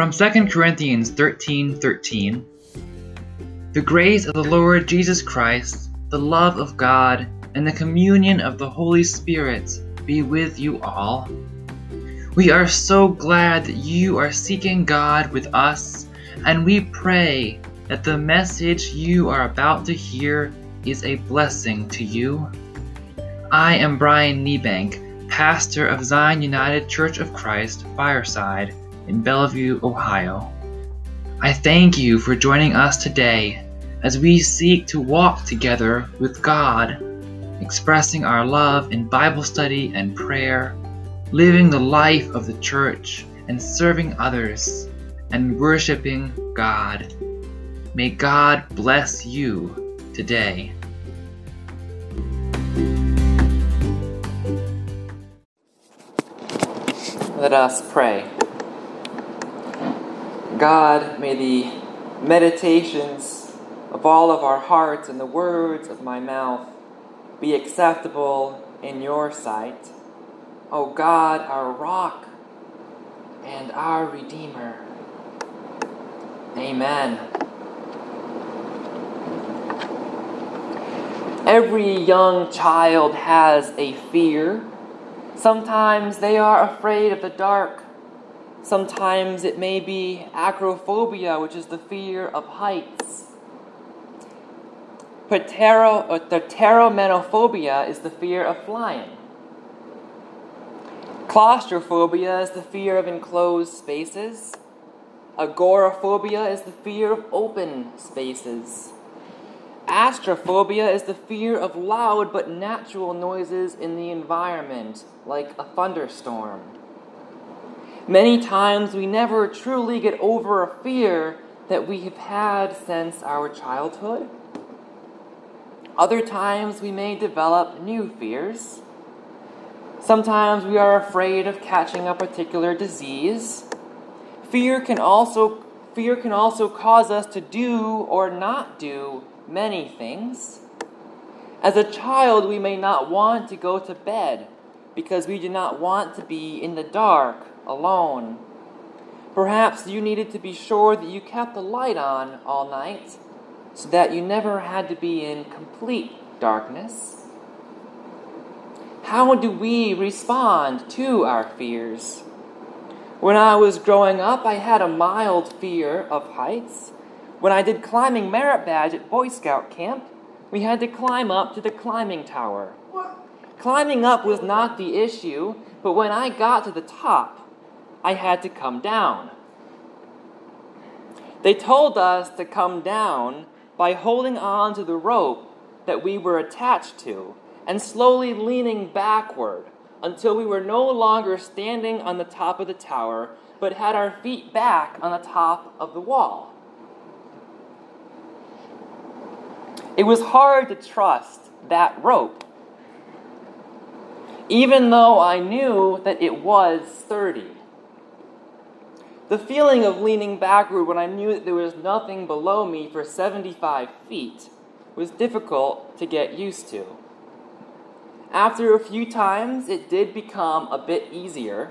From 2 Corinthians 13 13, The grace of the Lord Jesus Christ, the love of God, and the communion of the Holy Spirit be with you all. We are so glad that you are seeking God with us, and we pray that the message you are about to hear is a blessing to you. I am Brian Niebank, pastor of Zion United Church of Christ, Fireside in Bellevue, Ohio. I thank you for joining us today as we seek to walk together with God, expressing our love in Bible study and prayer, living the life of the church and serving others, and worshiping God. May God bless you today. Let us pray. God, may the meditations of all of our hearts and the words of my mouth be acceptable in your sight. O God, our rock and our Redeemer. Amen. Every young child has a fear. Sometimes they are afraid of the dark. Sometimes it may be acrophobia, which is the fear of heights. Ptero, or pteromenophobia is the fear of flying. Claustrophobia is the fear of enclosed spaces. Agoraphobia is the fear of open spaces. Astrophobia is the fear of loud but natural noises in the environment, like a thunderstorm. Many times we never truly get over a fear that we have had since our childhood. Other times we may develop new fears. Sometimes we are afraid of catching a particular disease. Fear can also fear can also cause us to do or not do many things. As a child, we may not want to go to bed because we do not want to be in the dark alone. Perhaps you needed to be sure that you kept the light on all night so that you never had to be in complete darkness. How do we respond to our fears? When I was growing up, I had a mild fear of heights. When I did climbing merit badge at Boy Scout camp, we had to climb up to the climbing tower. Climbing up was not the issue, but when I got to the top, I had to come down. They told us to come down by holding on to the rope that we were attached to and slowly leaning backward until we were no longer standing on the top of the tower, but had our feet back on the top of the wall. It was hard to trust that rope, even though I knew that it was sturdy. The feeling of leaning backward when I knew that there was nothing below me for 75 feet was difficult to get used to. After a few times, it did become a bit easier,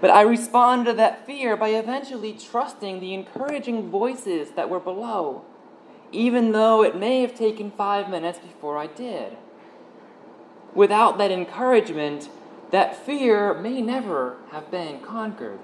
but I responded to that fear by eventually trusting the encouraging voices that were below, even though it may have taken five minutes before I did. Without that encouragement, that fear may never have been conquered.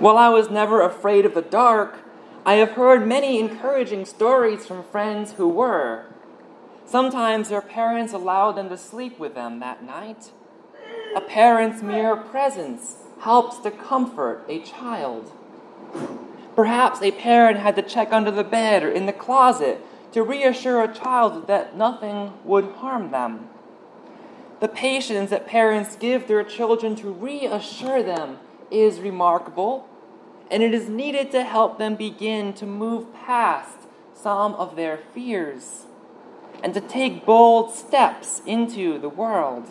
While I was never afraid of the dark, I have heard many encouraging stories from friends who were. Sometimes their parents allowed them to sleep with them that night. A parent's mere presence helps to comfort a child. Perhaps a parent had to check under the bed or in the closet to reassure a child that nothing would harm them. The patience that parents give their children to reassure them is remarkable, and it is needed to help them begin to move past some of their fears and to take bold steps into the world.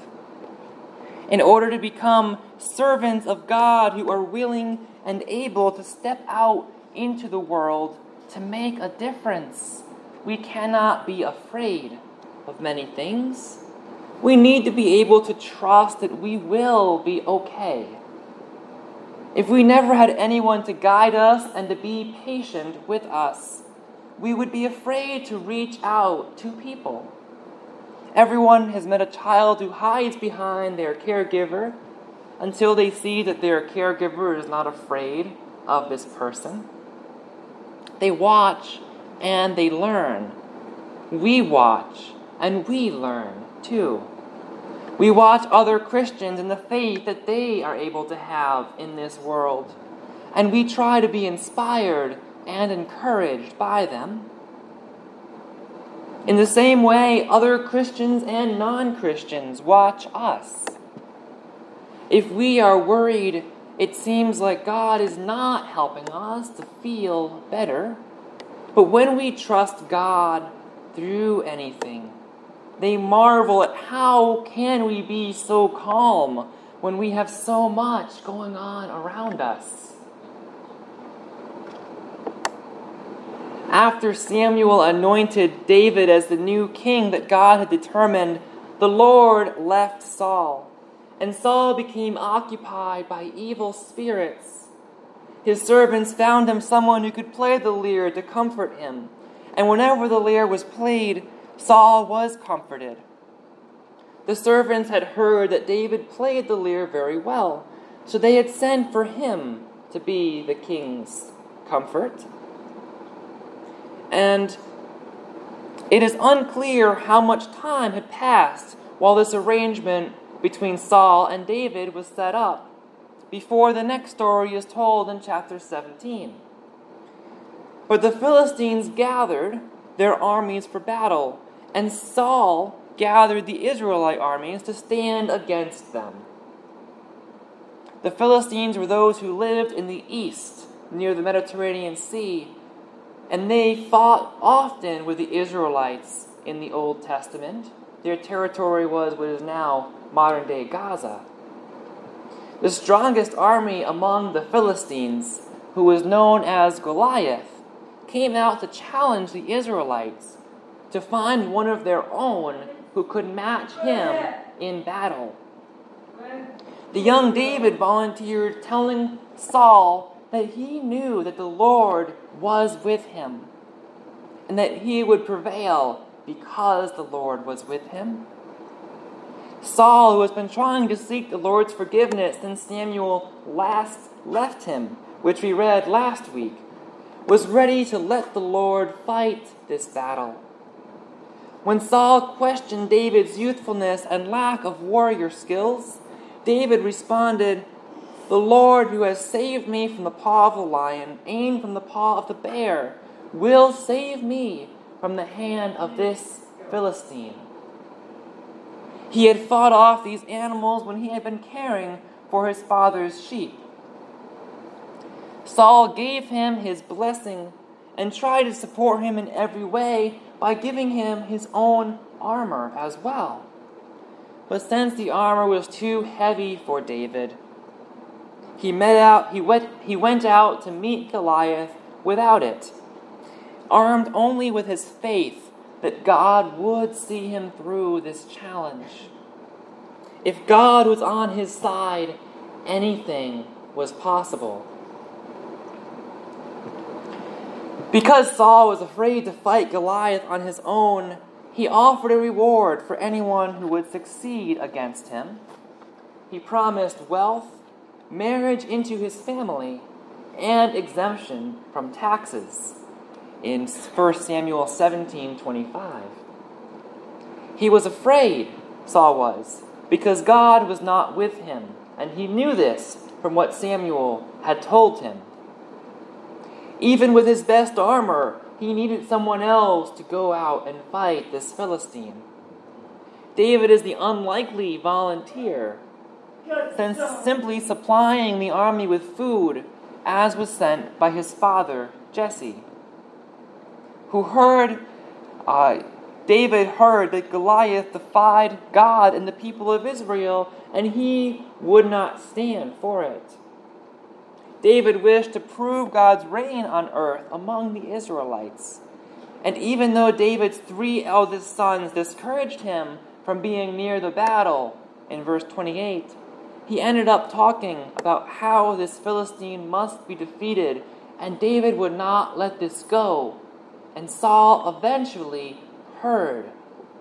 In order to become servants of God who are willing and able to step out into the world to make a difference, we cannot be afraid of many things. We need to be able to trust that we will be okay if we never had anyone to guide us and to be patient with us, we would be afraid to reach out to people. Everyone has met a child who hides behind their caregiver until they see that their caregiver is not afraid of this person. They watch and they learn. We watch and we learn too. We watch other Christians and the faith that they are able to have in this world, and we try to be inspired and encouraged by them. In the same way, other Christians and non Christians watch us. If we are worried, it seems like God is not helping us to feel better. But when we trust God through anything, they marvel at how can we be so calm when we have so much going on around us. After Samuel anointed David as the new king that God had determined, the Lord left Saul, and Saul became occupied by evil spirits. His servants found him someone who could play the lyre to comfort him, and whenever the lyre was played, Saul was comforted. The servants had heard that David played the lyre very well, so they had sent for him to be the king's comfort and it is unclear how much time had passed while this arrangement between Saul and David was set up before the next story is told in chapter 17. But the Philistines gathered their armies for battle, and Saul gathered the Israelite armies to stand against them. The Philistines were those who lived in the east, near the Mediterranean Sea, and they fought often with the Israelites in the Old Testament. Their territory was what is now modern day Gaza. The strongest army among the Philistines, who was known as Goliath, came out to challenge the Israelites to find one of their own who could match him in battle. The young David volunteered, telling Saul that he knew that the Lord was with him and that he would prevail because the Lord was with him. Saul, who has been trying to seek the Lord's forgiveness since Samuel last left him, which we read last week, was ready to let the Lord fight this battle. When Saul questioned David's youthfulness and lack of warrior skills, David responded, the Lord who has saved me from the paw of the lion and from the paw of the bear will save me from the hand of this Philistine. He had fought off these animals when he had been caring for his father's sheep. Saul gave him his blessing and tried to support him in every way by giving him his own armor as well. But since the armor was too heavy for David, he, met out, he, went, he went out to meet Goliath without it, armed only with his faith that God would see him through this challenge. If God was on his side, anything was possible. Because Saul was afraid to fight Goliath on his own, he offered a reward for anyone who would succeed against him. He promised wealth marriage into his family, and exemption from taxes in 1 Samuel 17:25. He was afraid, Saul was, because God was not with him, and he knew this from what Samuel had told him. Even with his best armor, he needed someone else to go out and fight this Philistine. David is the unlikely volunteer than simply supplying the army with food, as was sent by his father Jesse, who heard, uh, David heard that Goliath defied God and the people of Israel, and he would not stand for it. David wished to prove God's reign on earth among the Israelites. And even though David's three eldest sons discouraged him from being near the battle, in verse 28, he ended up talking about how this Philistine must be defeated, and David would not let this go. And Saul eventually heard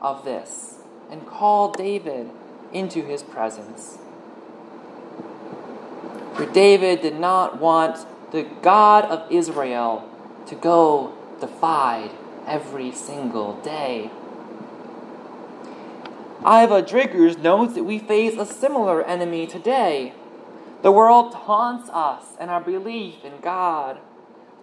of this and called David into his presence. For David did not want the God of Israel to go defied every single day. Iva Driggers notes that we face a similar enemy today. The world taunts us and our belief in God,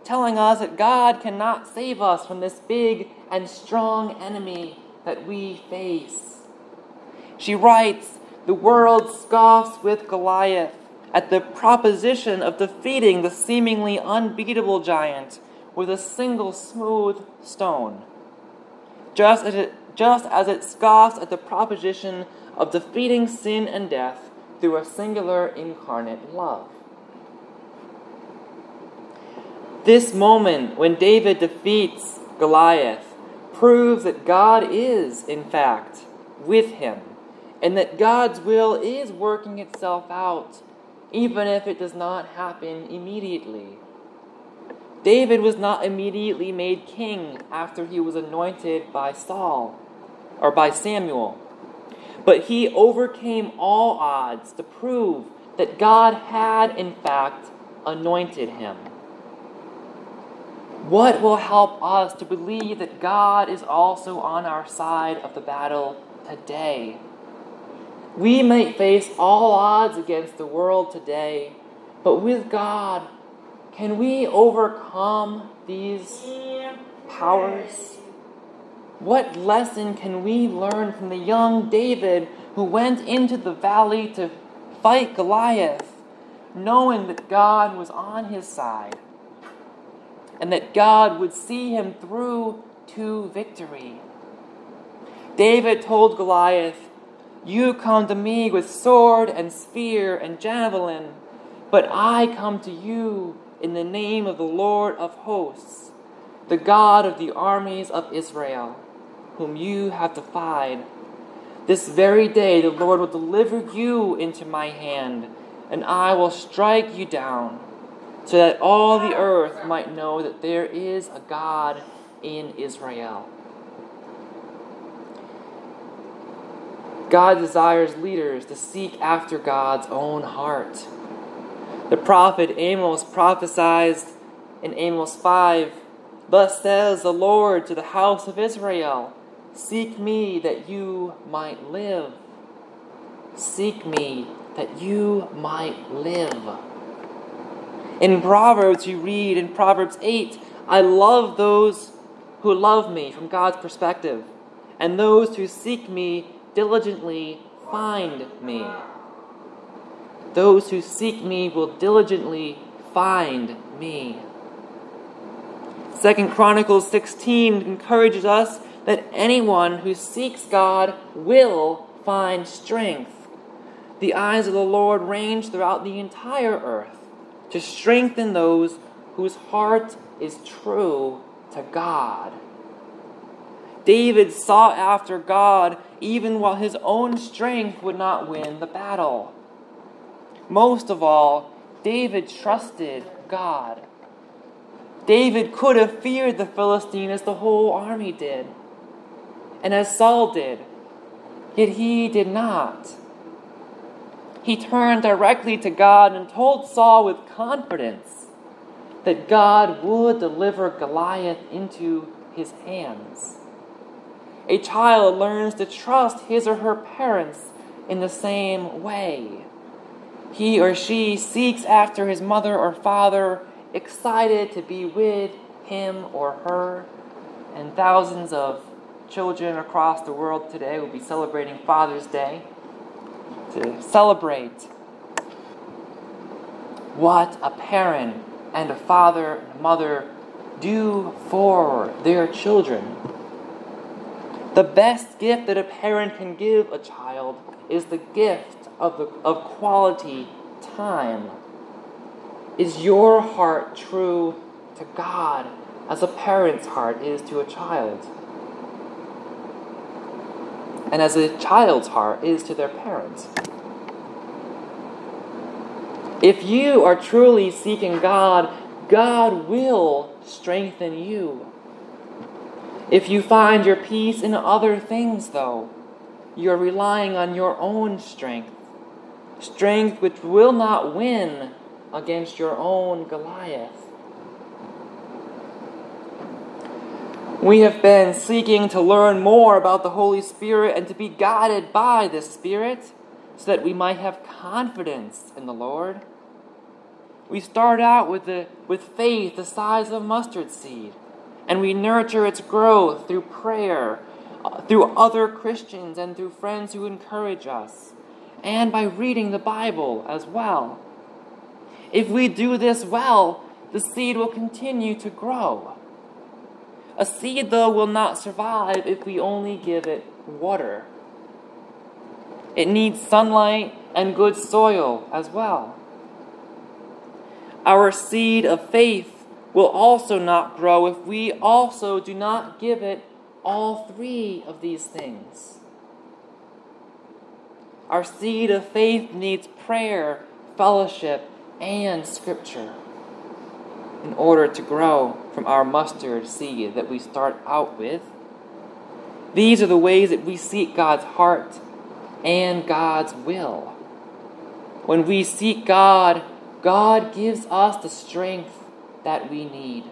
telling us that God cannot save us from this big and strong enemy that we face. She writes, The world scoffs with Goliath at the proposition of defeating the seemingly unbeatable giant with a single smooth stone, just as it, just as it scoffs at the proposition of defeating sin and death through a singular incarnate love. This moment when David defeats Goliath proves that God is, in fact, with him, and that God's will is working itself out even if it does not happen immediately. David was not immediately made king after he was anointed by Saul or by Samuel, but he overcame all odds to prove that God had, in fact, anointed him. What will help us to believe that God is also on our side of the battle today? We may face all odds against the world today, but with God, can we overcome these powers? What lesson can we learn from the young David who went into the valley to fight Goliath, knowing that God was on his side and that God would see him through to victory? David told Goliath, you come to me with sword and spear and javelin, but I come to you in the name of the Lord of hosts, the God of the armies of Israel, whom you have defied. This very day the Lord will deliver you into my hand, and I will strike you down, so that all the earth might know that there is a God in Israel. God desires leaders to seek after God's own heart. The prophet Amos prophesied in Amos 5 Thus says the Lord to the house of Israel Seek me that you might live. Seek me that you might live. In Proverbs, you read in Proverbs 8 I love those who love me from God's perspective, and those who seek me diligently find me. Those who seek me will diligently find me. Second Chronicles 16 encourages us that anyone who seeks God will find strength. The eyes of the Lord range throughout the entire earth to strengthen those whose heart is true to God. David sought after God even while his own strength would not win the battle. Most of all, David trusted God. David could have feared the Philistine as the whole army did, and as Saul did, yet he did not. He turned directly to God and told Saul with confidence that God would deliver Goliath into his hands a child learns to trust his or her parents in the same way. He or she seeks after his mother or father, excited to be with him or her. And thousands of children across the world today will be celebrating Father's Day to celebrate what a parent and a father and mother do for their children. The best gift that a parent can give a child is the gift of, the, of quality time. Is your heart true to God as a parent's heart is to a child? And as a child's heart is to their parents? If you are truly seeking God, God will strengthen you. If you find your peace in other things, though, you are relying on your own strength, strength which will not win against your own Goliath. We have been seeking to learn more about the Holy Spirit and to be guided by this Spirit so that we might have confidence in the Lord. We start out with, the, with faith the size of mustard seed, and we nurture its growth through prayer, uh, through other Christians, and through friends who encourage us, and by reading the Bible as well. If we do this well, the seed will continue to grow. A seed, though, will not survive if we only give it water. It needs sunlight and good soil as well. Our seed of faith will also not grow if we also do not give it all three of these things. Our seed of faith needs prayer, fellowship, and scripture in order to grow from our mustard seed that we start out with. These are the ways that we seek God's heart and God's will. When we seek God, God gives us the strength that we need.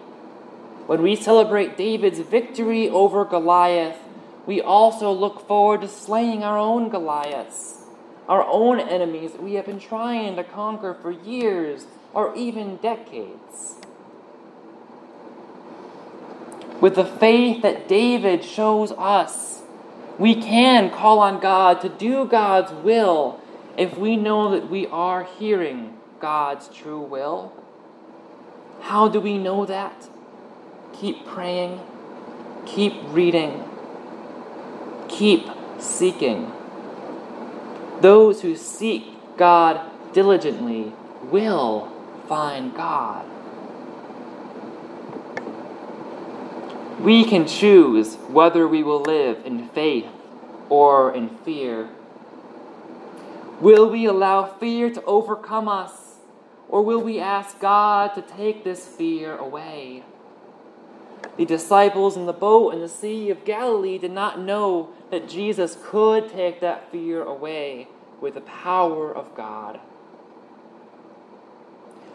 When we celebrate David's victory over Goliath, we also look forward to slaying our own Goliaths, our own enemies that we have been trying to conquer for years or even decades. With the faith that David shows us, we can call on God to do God's will if we know that we are hearing God's true will. How do we know that? Keep praying, keep reading, keep seeking. Those who seek God diligently will find God. We can choose whether we will live in faith or in fear. Will we allow fear to overcome us, or will we ask God to take this fear away? The disciples in the boat in the Sea of Galilee did not know that Jesus could take that fear away with the power of God.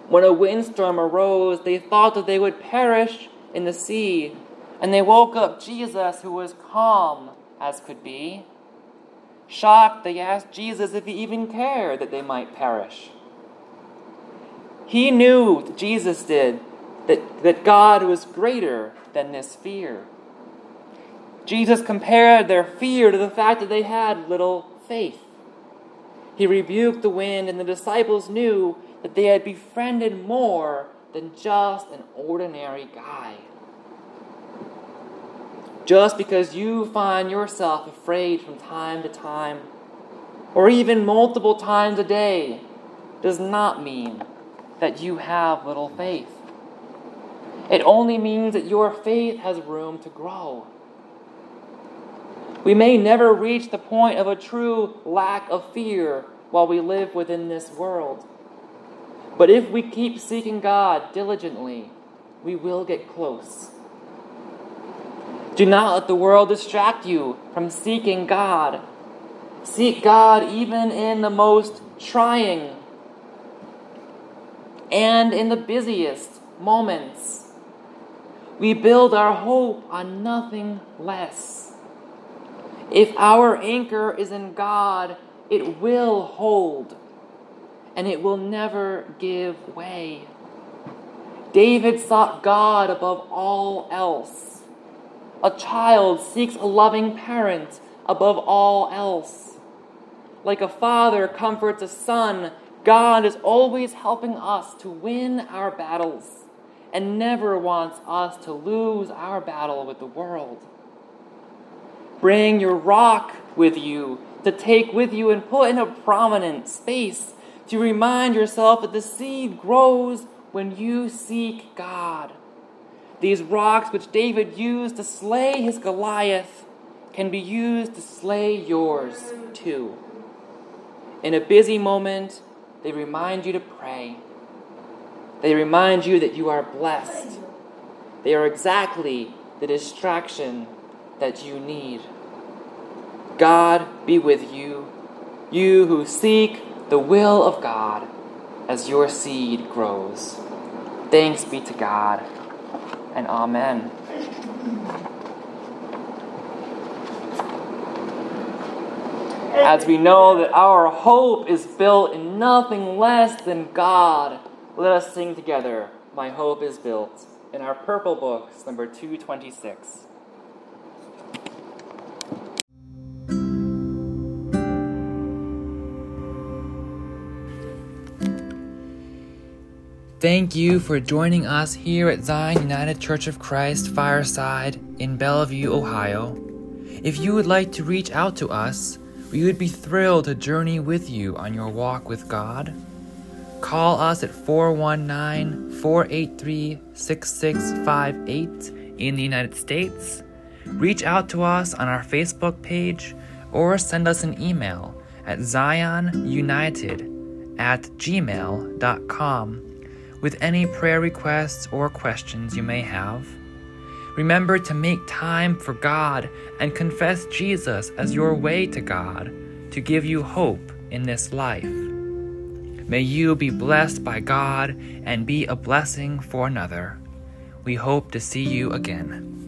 When a windstorm arose, they thought that they would perish in the sea and they woke up Jesus, who was calm as could be. Shocked, they asked Jesus if he even cared that they might perish. He knew, Jesus did, that, that God was greater than this fear. Jesus compared their fear to the fact that they had little faith. He rebuked the wind, and the disciples knew that they had befriended more than just an ordinary guy. Just because you find yourself afraid from time to time, or even multiple times a day, does not mean that you have little faith. It only means that your faith has room to grow. We may never reach the point of a true lack of fear while we live within this world. But if we keep seeking God diligently, we will get close. Do not let the world distract you from seeking God. Seek God even in the most trying and in the busiest moments. We build our hope on nothing less. If our anchor is in God, it will hold and it will never give way. David sought God above all else. A child seeks a loving parent above all else. Like a father comforts a son, God is always helping us to win our battles and never wants us to lose our battle with the world. Bring your rock with you to take with you and put in a prominent space to remind yourself that the seed grows when you seek God. These rocks which David used to slay his Goliath can be used to slay yours too. In a busy moment They remind you to pray. They remind you that you are blessed. They are exactly the distraction that you need. God be with you, you who seek the will of God as your seed grows. Thanks be to God, and Amen. As we know that our hope is built in nothing less than God, let us sing together, My Hope is Built, in our purple books, number 226. Thank you for joining us here at Zion United Church of Christ Fireside in Bellevue, Ohio. If you would like to reach out to us, we would be thrilled to journey with you on your walk with God. Call us at 419 483 6658 in the United States. Reach out to us on our Facebook page or send us an email at zionunited at gmail.com with any prayer requests or questions you may have. Remember to make time for God and confess Jesus as your way to God to give you hope in this life. May you be blessed by God and be a blessing for another. We hope to see you again.